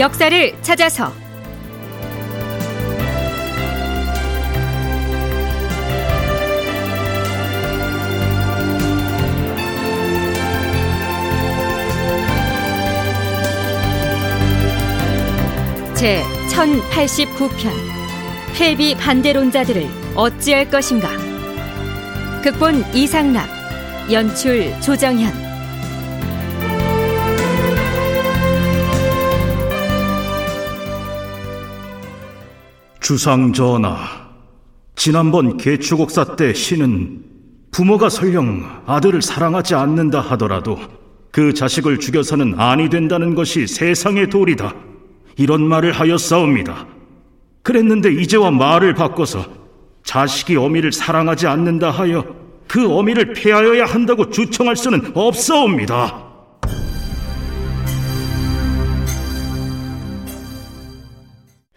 역사를 찾아서. 제 1089편. 폐비 반대론자들을 어찌할 것인가? 극본 이상락 연출 조정현 주상 전하, 지난번 개추곡사 때 신은 부모가 설령 아들을 사랑하지 않는다 하더라도 그 자식을 죽여서는 아니 된다는 것이 세상의 도리다. 이런 말을 하였사옵니다. 그랬는데 이제와 말을 바꿔서 자식이 어미를 사랑하지 않는다 하여 그 어미를 폐하여야 한다고 주청할 수는 없사옵니다.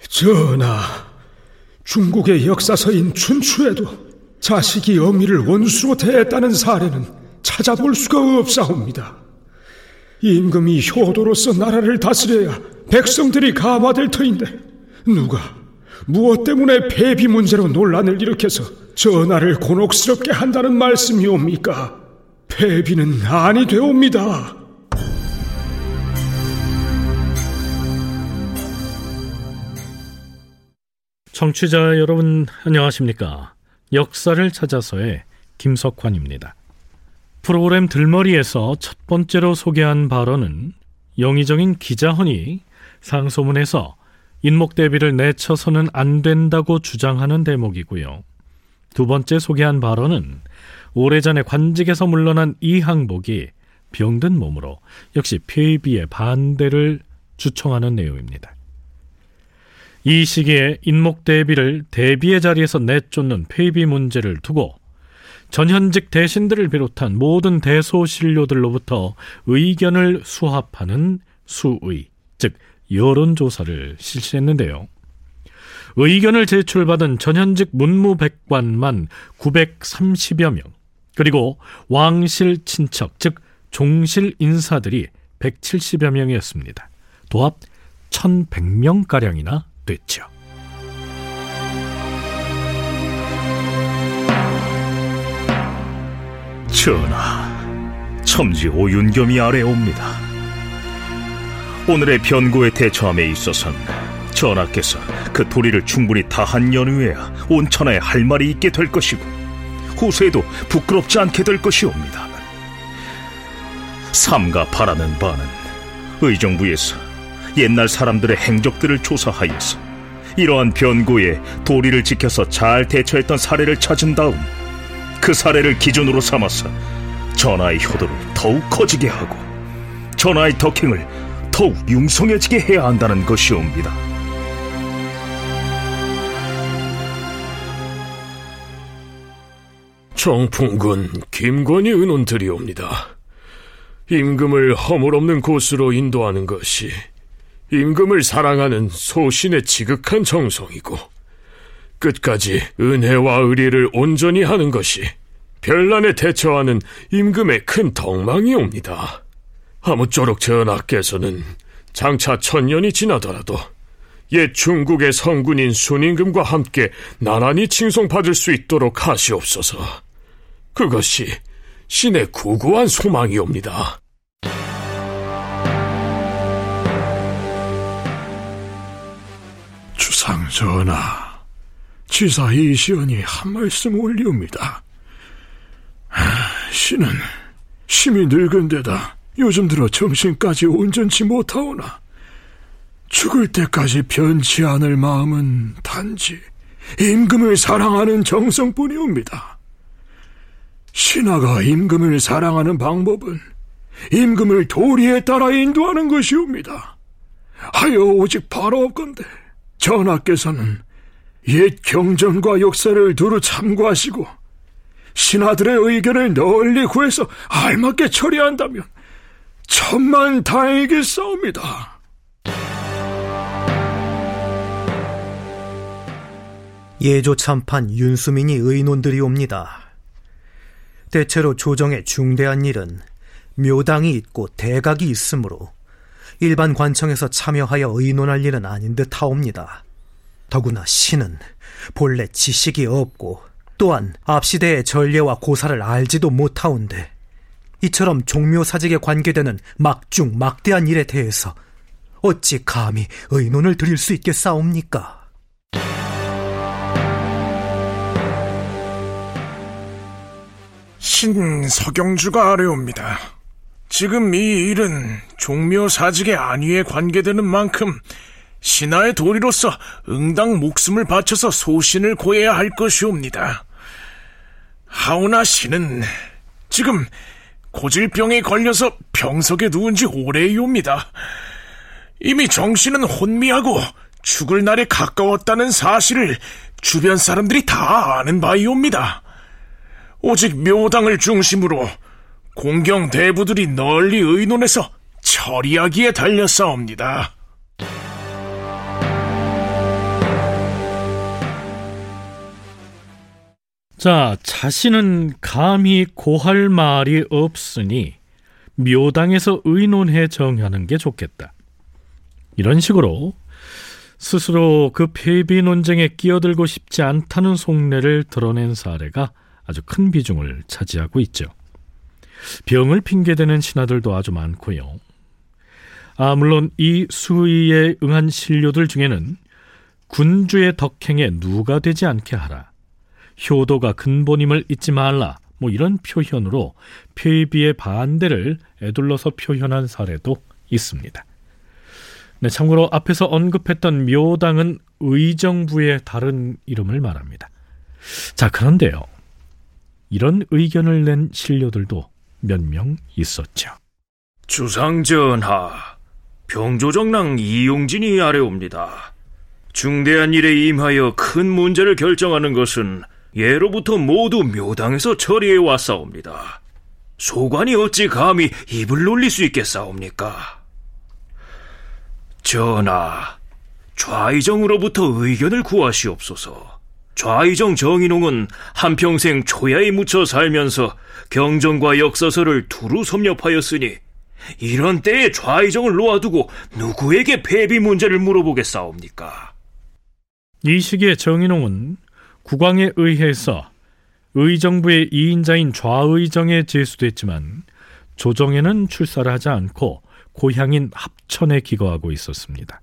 전하, 중국의 역사서인 춘추에도 자식이 어미를 원수로 대했다는 사례는 찾아볼 수가 없사옵니다. 임금이 효도로서 나라를 다스려야 백성들이 감화될 터인데 누가 무엇 때문에 폐비 문제로 논란을 일으켜서 전하를 곤혹스럽게 한다는 말씀이옵니까? 폐비는 아니 되옵니다. 청취자 여러분 안녕하십니까? 역사를 찾아서의 김석환입니다. 프로그램 들머리에서 첫 번째로 소개한 발언은 영의정인 기자헌이 상소문에서 인목 대비를 내쳐서는 안 된다고 주장하는 대목이고요. 두 번째 소개한 발언은 오래전에 관직에서 물러난 이항복이 병든 몸으로 역시 폐비의 반대를 주청하는 내용입니다. 이 시기에 인목 대비를 대비의 자리에서 내쫓는 폐비 문제를 두고 전현직 대신들을 비롯한 모든 대소신료들로부터 의견을 수합하는 수의, 즉 여론조사를 실시했는데요. 의견을 제출받은 전현직 문무백관만 930여 명, 그리고 왕실 친척, 즉 종실 인사들이 170여 명이었습니다. 도합 1100명가량이나 됐죠. 전하, 첨지 오윤겸이 아래옵니다. 오늘의 변고에 대처함에 있어서는 전하께서 그 도리를 충분히 다한 연후에야 온 천하에 할 말이 있게 될 것이고 후세에도 부끄럽지 않게 될 것이옵니다. 삼가 바라는 바는 의정부에서 옛날 사람들의 행적들을 조사하여서 이러한 변고에 도리를 지켜서 잘 대처했던 사례를 찾은 다음 그 사례를 기준으로 삼아서 전하의 효도를 더욱 커지게 하고 전하의 덕행을 더욱 융성해지게 해야 한다는 것이옵니다. 정풍군 김건희 의논드리옵니다. 임금을 허물없는 곳으로 인도하는 것이 임금을 사랑하는 소신의 지극한 정성이고 끝까지 은혜와 의리를 온전히 하는 것이 별난에 대처하는 임금의 큰 덕망이옵니다. 아무쪼록 전하께서는 장차 천년이 지나더라도 옛 중국의 성군인 순임금과 함께 나란히 칭송받을 수 있도록 하시옵소서. 그것이 신의 구구한 소망이옵니다. 상 전하, 지사 이시연이 한 말씀 올리옵니다. 신은 심이 늙은 데다 요즘 들어 정신까지 온전치 못하오나 죽을 때까지 변치 않을 마음은 단지 임금을 사랑하는 정성뿐이옵니다. 신하가 임금을 사랑하는 방법은 임금을 도리에 따라 인도하는 것이옵니다. 하여 오직 바로 없건대 전하께서는 옛 경전과 역사를 두루 참고하시고 신하들의 의견을 널리 구해서 알맞게 처리한다면 천만 다행이겠사옵니다. 예조 참판 윤수민이 의논들이 옵니다. 대체로 조정의 중대한 일은 묘당이 있고 대각이 있으므로 일반 관청에서 참여하여 의논할 일은 아닌 듯 하옵니다. 더구나 신은 본래 지식이 없고 또한 앞시대의 전례와 고사를 알지도 못하온데 이처럼 종묘사직에 관계되는 막중 막대한 일에 대해서 어찌 감히 의논을 드릴 수 있겠사옵니까? 신 서경주가 아뢰옵니다. 지금 이 일은 종묘 사직의 안위에 관계되는 만큼 신하의 도리로서 응당 목숨을 바쳐서 소신을 고해야 할 것이옵니다. 하오나 신은 지금 고질병에 걸려서 병석에 누운 지 오래이옵니다. 이미 정신은 혼미하고 죽을 날에 가까웠다는 사실을 주변 사람들이 다 아는 바이옵니다. 오직 묘당을 중심으로 공경 대부들이 널리 의논해서 처리하기에 달렸사옵니다. 자, 자신은 감히 고할 말이 없으니 묘당에서 의논해 정하는 게 좋겠다. 이런 식으로 스스로 그 폐비 논쟁에 끼어들고 싶지 않다는 속내를 드러낸 사례가 아주 큰 비중을 차지하고 있죠. 병을 핑계대는 신하들도 아주 많고요. 아, 물론 이 수의에 응한 신료들 중에는 군주의 덕행에 누가 되지 않게 하라. 효도가 근본임을 잊지 말라. 뭐 이런 표현으로 폐비의 반대를 애둘러서 표현한 사례도 있습니다. 네, 참고로 앞에서 언급했던 묘당은 의정부의 다른 이름을 말합니다. 자, 그런데요. 이런 의견을 낸 신료들도 몇 명 있었죠. 주상전하, 병조정랑 이용진이 아래옵니다. 중대한 일에 임하여 큰 문제를 결정하는 것은 예로부터 모두 묘당에서 처리해 왔사옵니다. 소관이 어찌 감히 입을 놀릴 수 있겠사옵니까? 전하, 좌이정으로부터 의견을 구하시옵소서. 좌이정 정인홍은 한평생 초야에 묻혀 살면서 경전과 역사서를 두루 섭렵하였으니 이런 때에 좌이정을 놓아두고 누구에게 폐비 문제를 물어보겠사옵니까? 이 시기에 정인홍은 국왕에 의해서 의정부의 2인자인 좌의정에 제수됐지만 조정에는 출사를 하지 않고 고향인 합천에 기거하고 있었습니다.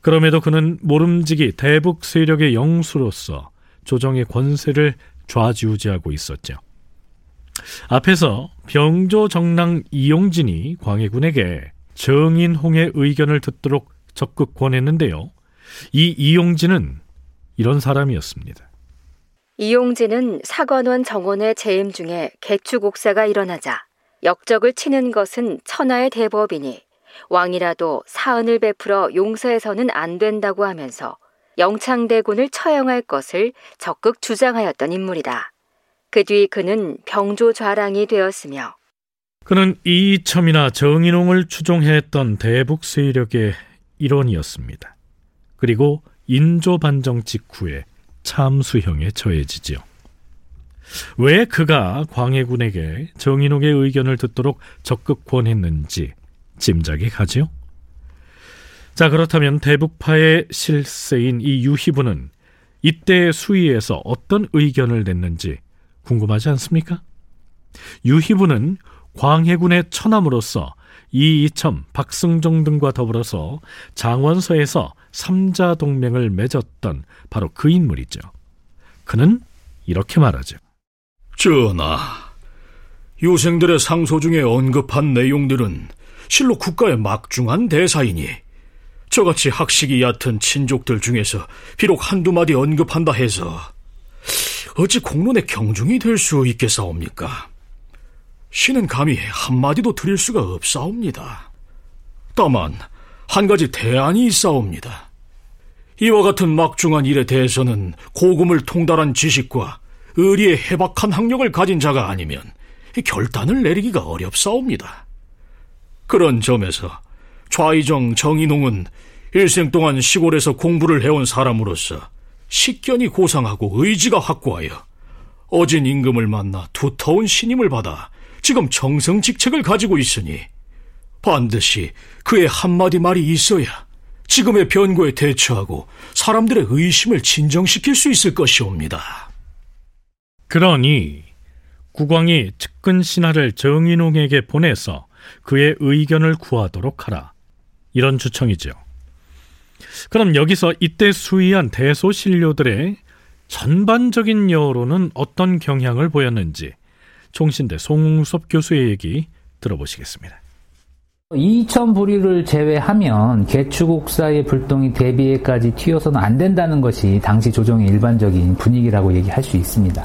그럼에도 그는 모름지기 대북 세력의 영수로서 조정의 권세를 좌지우지하고 있었죠. 앞에서 병조 정랑 이용진이 광해군에게 정인홍의 의견을 듣도록 적극 권했는데요. 이 이용진은 이런 사람이었습니다. 이용진은 사관원 정원의 재임 중에 개축옥사가 일어나자 역적을 치는 것은 천하의 대법이니 왕이라도 사은을 베풀어 용서해서는 안 된다고 하면서 영창대군을 처형할 것을 적극 주장하였던 인물이다. 그 뒤 그는 병조 좌랑이 되었으며 그는 이이첨이나 정인홍을 추종했던 대북 세력의 일원이었습니다. 그리고 인조 반정 직후에 참수형에 처해지지요. 왜 그가 광해군에게 정인홍의 의견을 듣도록 적극 권했는지 짐작이 가지요. 자 그렇다면 대북파의 실세인 이 유희부는 이때 수위에서 어떤 의견을 냈는지 궁금하지 않습니까? 유희부는 광해군의 처남으로서 이이첨, 박승종 등과 더불어서 장원서에서 삼자 동맹을 맺었던 바로 그 인물이죠. 그는 이렇게 말하죠. 전하, 요생들의 상소 중에 언급한 내용들은 실로 국가의 막중한 대사이니 저같이 학식이 얕은 친족들 중에서 비록 한두 마디 언급한다 해서 어찌 공론의 경중이 될 수 있겠사옵니까? 신은 감히 한마디도 드릴 수가 없사옵니다. 다만 한 가지 대안이 있사옵니다. 이와 같은 막중한 일에 대해서는 고금을 통달한 지식과 의리의 해박한 학력을 가진 자가 아니면 결단을 내리기가 어렵사옵니다. 그런 점에서 좌이정 정인홍은 일생 동안 시골에서 공부를 해온 사람으로서 식견이 고상하고 의지가 확고하여 어진 임금을 만나 두터운 신임을 받아 지금 정성직책을 가지고 있으니 반드시 그의 한마디 말이 있어야 지금의 변고에 대처하고 사람들의 의심을 진정시킬 수 있을 것이옵니다. 그러니 국왕이 측근 신하를 정인홍에게 보내서 그의 의견을 구하도록 하라. 이런 주청이죠. 그럼 여기서 이때 수의한 대소신료들의 전반적인 여론은 어떤 경향을 보였는지 총신대 송웅섭 교수의 얘기 들어보시겠습니다. 이천 불의를 제외하면 개추국사의 불똥이 대비에까지 튀어서는 안 된다는 것이 당시 조정의 일반적인 분위기라고 얘기할 수 있습니다.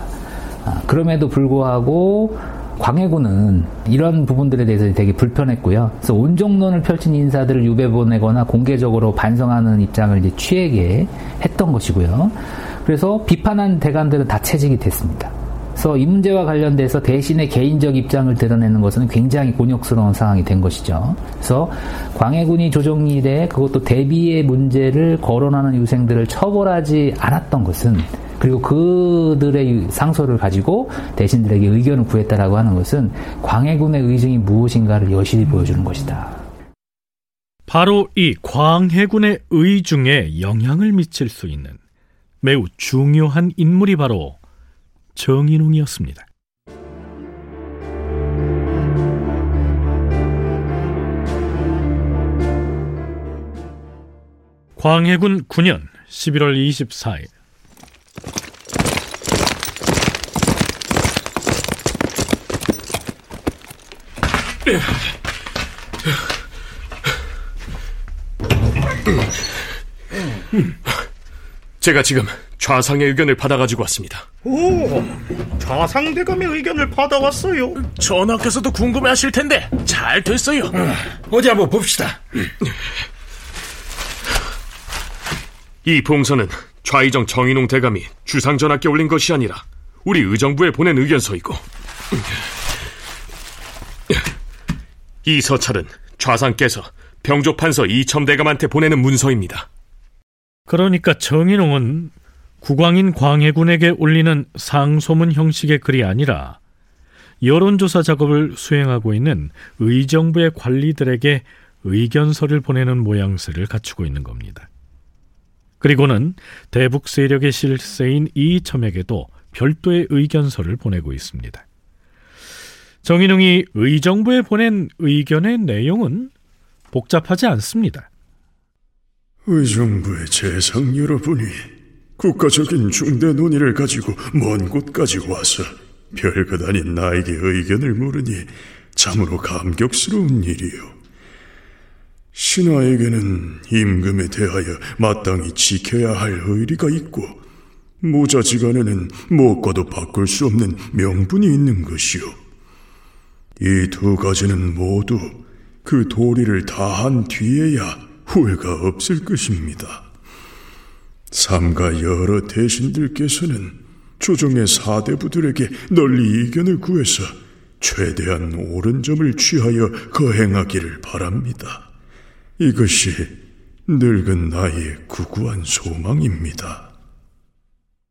아, 그럼에도 불구하고 광해군은 이런 부분들에 대해서 되게 불편했고요. 그래서 온종론을 펼친 인사들을 유배 보내거나 공개적으로 반성하는 입장을 이제 취하게 했던 것이고요. 그래서 비판한 대관들은 다 채직이 됐습니다. 그래서 이 문제와 관련돼서 대신의 개인적 입장을 드러내는 것은 굉장히 곤욕스러운 상황이 된 것이죠. 그래서 광해군이 조정일에 그것도 대비의 문제를 거론하는 유생들을 처벌하지 않았던 것은 그리고 그들의 상소를 가지고 대신들에게 의견을 구했다라고 하는 것은 광해군의 의중이 무엇인가를 여실히 보여주는 것이다. 바로 이 광해군의 의중에 영향을 미칠 수 있는 매우 중요한 인물이 바로 정인웅이었습니다. 광해군 9년 11월 24일 제가 지금 좌상의 의견을 받아가지고 왔습니다. 오, 좌상대감의 의견을 받아왔어요. 전하께서도 궁금해하실 텐데 잘 됐어요. 어디 한번 봅시다. 이 봉서는 좌의정 정인홍 대감이 주상전하께 올린 것이 아니라 우리 의정부에 보낸 의견서이고 이 서찰은 좌상께서 병조판서 이첨대감한테 보내는 문서입니다. 그러니까 정인홍은 국왕인 광해군에게 올리는 상소문 형식의 글이 아니라 여론조사 작업을 수행하고 있는 의정부의 관리들에게 의견서를 보내는 모양새를 갖추고 있는 겁니다. 그리고는 대북 세력의 실세인 이첨에게도 별도의 의견서를 보내고 있습니다. 정인웅이 의정부에 보낸 의견의 내용은 복잡하지 않습니다. 의정부의 재상 여러분이 국가적인 중대 논의를 가지고 먼 곳까지 와서 별것 아닌 나에게 의견을 물으니 참으로 감격스러운 일이요. 신하에게는 임금에 대하여 마땅히 지켜야 할 의리가 있고 모자지간에는 무엇과도 바꿀 수 없는 명분이 있는 것이요. 이 두 가지는 모두 그 도리를 다한 뒤에야 후회가 없을 것입니다. 삼가 여러 대신들께서는 조정의 사대부들에게 널리 이견을 구해서 최대한 옳은 점을 취하여 거행하기를 바랍니다. 이것이 늙은 나의 구구한 소망입니다.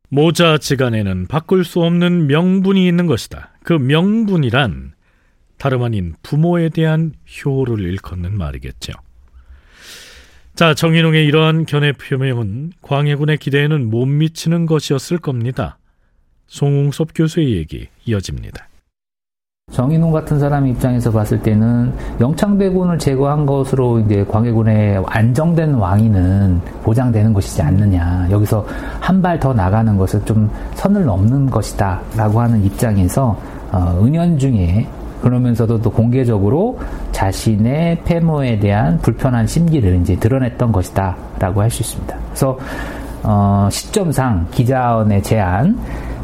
모자 지간에는 바꿀 수 없는 명분이 있는 것이다. 그 명분이란 다름 아닌 부모에 대한 효를 일컫는 말이겠죠. 자, 정인웅의 이러한 견해 표명은 광해군의 기대에는 못 미치는 것이었을 겁니다. 송웅섭 교수의 얘기 이어집니다. 정인웅 같은 사람 입장에서 봤을 때는 영창대군을 제거한 것으로 이제 광해군의 안정된 왕위는 보장되는 것이지 않느냐. 여기서 한 발 더 나가는 것은 좀 선을 넘는 것이다라고 하는 입장에서 어, 은연중에 그러면서도 또 공개적으로 자신의 패모에 대한 불편한 심기를 이제 드러냈던 것이다라고 할 수 있습니다. 그래서 어, 시점상 기자원의 제안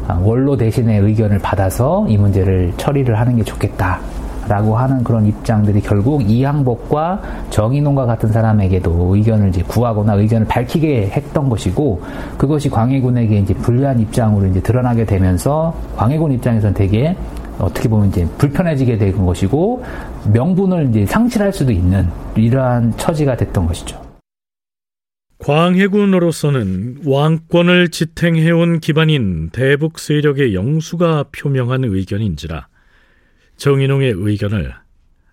어, 원로 대신의 의견을 받아서 이 문제를 처리를 하는 게 좋겠다. 라고 하는 그런 입장들이 결국 이항복과 정인홍과 같은 사람에게도 의견을 이제 구하거나 의견을 밝히게 했던 것이고 그것이 광해군에게 이제 불리한 입장으로 이제 드러나게 되면서 광해군 입장에서는 되게 어떻게 보면 이제 불편해지게 된 것이고 명분을 이제 상실할 수도 있는 이러한 처지가 됐던 것이죠. 광해군으로서는 왕권을 지탱해온 기반인 대북 세력의 영수가 표명한 의견인지라 정인홍의 의견을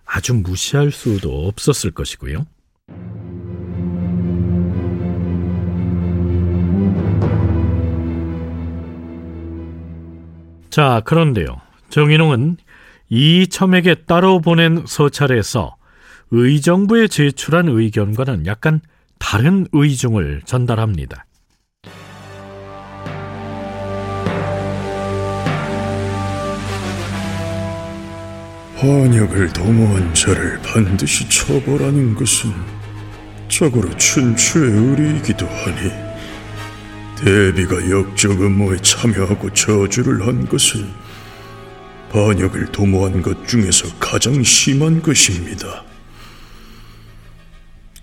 아주 무시할 수도 없었을 것이고요. 자, 그런데요. 정인홍은 이첨에게 따로 보낸 서찰에서 의정부에 제출한 의견과는 약간 다른 의중을 전달합니다. 환역을 도모한 자를 반드시 처벌하는 것은 적으로 춘추의 의리이기도 하니 대비가 역적 음모에 참여하고 저주를 한 것은 반역을 도모한 것 중에서 가장 심한 것입니다.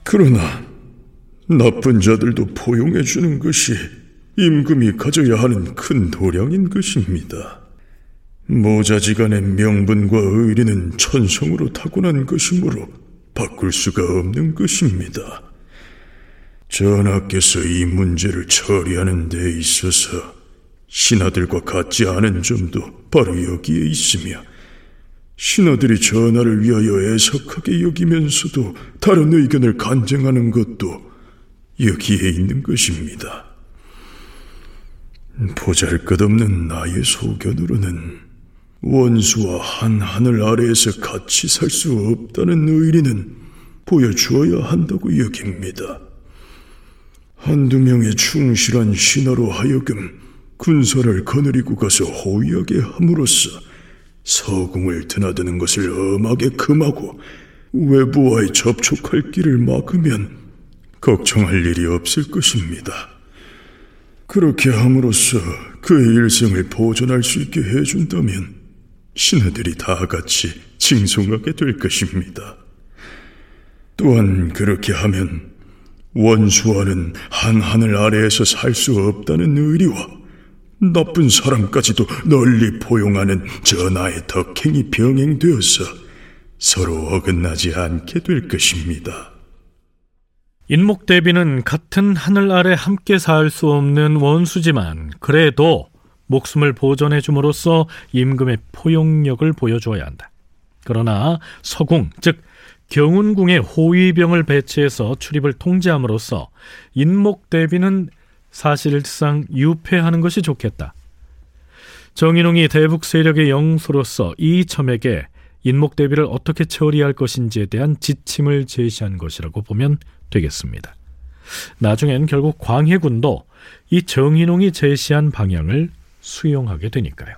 그러나 나쁜 자들도 포용해 주는 것이 임금이 가져야 하는 큰 도량인 것입니다. 모자지간의 명분과 의리는 천성으로 타고난 것이므로 바꿀 수가 없는 것입니다. 전하께서 이 문제를 처리하는 데 있어서 신하들과 같지 않은 점도 바로 여기에 있으며 신하들이 전하를 위하여 애석하게 여기면서도 다른 의견을 간쟁하는 것도 여기에 있는 것입니다. 보잘것없는 나의 소견으로는 원수와 한 하늘 아래에서 같이 살 수 없다는 의리는 보여주어야 한다고 여깁니다. 한두 명의 충실한 신하로 하여금 군사를 거느리고 가서 호위하게 함으로써 서궁을 드나드는 것을 엄하게 금하고 외부와의 접촉할 길을 막으면 걱정할 일이 없을 것입니다. 그렇게 함으로써 그의 일생을 보존할 수 있게 해준다면 신하들이 다 같이 칭송하게 될 것입니다. 또한 그렇게 하면 원수와는 한 하늘 아래에서 살 수 없다는 의리와 나쁜 사람까지도 널리 포용하는 전하의 덕행이 병행되어서 서로 어긋나지 않게 될 것입니다. 인목대비는 같은 하늘 아래 함께 살 수 없는 원수지만 그래도 목숨을 보존해 줌으로써 임금의 포용력을 보여주어야 한다. 그러나 서궁, 즉 경운궁에 호위병을 배치해서 출입을 통제함으로써 인목 대비는 사실상 유폐하는 것이 좋겠다. 정인홍이 대북 세력의 영수로서 이첨에게 인목 대비를 어떻게 처리할 것인지에 대한 지침을 제시한 것이라고 보면 되겠습니다. 나중엔 결국 광해군도 이 정인홍이 제시한 방향을 수용하게 되니까요.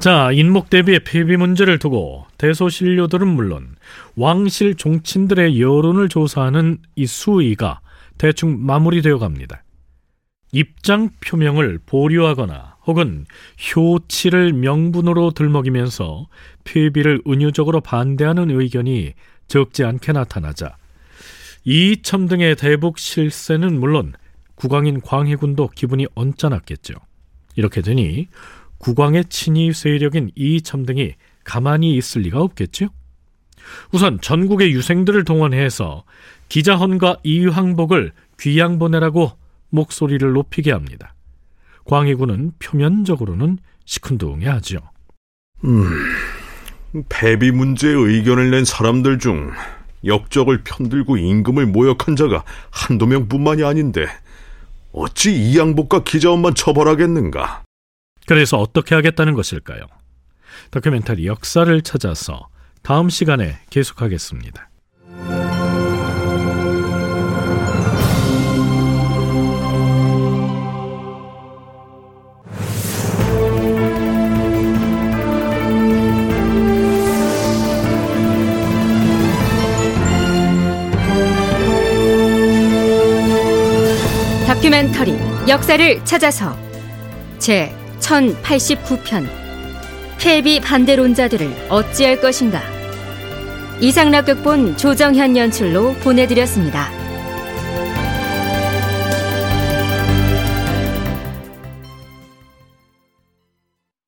자, 인목 대비의 폐비 문제를 두고 대소신료들은 물론 왕실 종친들의 여론을 조사하는 이 수의가 대충 마무리되어 갑니다. 입장 표명을 보류하거나 혹은 효치를 명분으로 들먹이면서 폐비를 은유적으로 반대하는 의견이 적지 않게 나타나자 이첨 등의 대북 실세는 물론 국왕인 광해군도 기분이 언짢았겠죠. 이렇게 되니 국왕의 친위 세력인 이첨 등이 가만히 있을 리가 없겠죠. 우선 전국의 유생들을 동원해서 기자헌과 이황복을 귀양 보내라고 목소리를 높이게 합니다. 광해군은 표면적으로는 시큰둥해하죠. 음, 패비 문제에 의견을 낸 사람들 중 역적을 편들고 임금을 모욕한 자가 한두 명뿐만이 아닌데 어찌 이양복과 기자원만 처벌하겠는가? 그래서 어떻게 하겠다는 것일까요? 다큐멘터리 역사를 찾아서 다음 시간에 계속하겠습니다. 다큐멘터리 역사를 찾아서 제 1089편 폐비 반대론자들을 어찌할 것인가 이상락 극본 조정현 연출로 보내드렸습니다.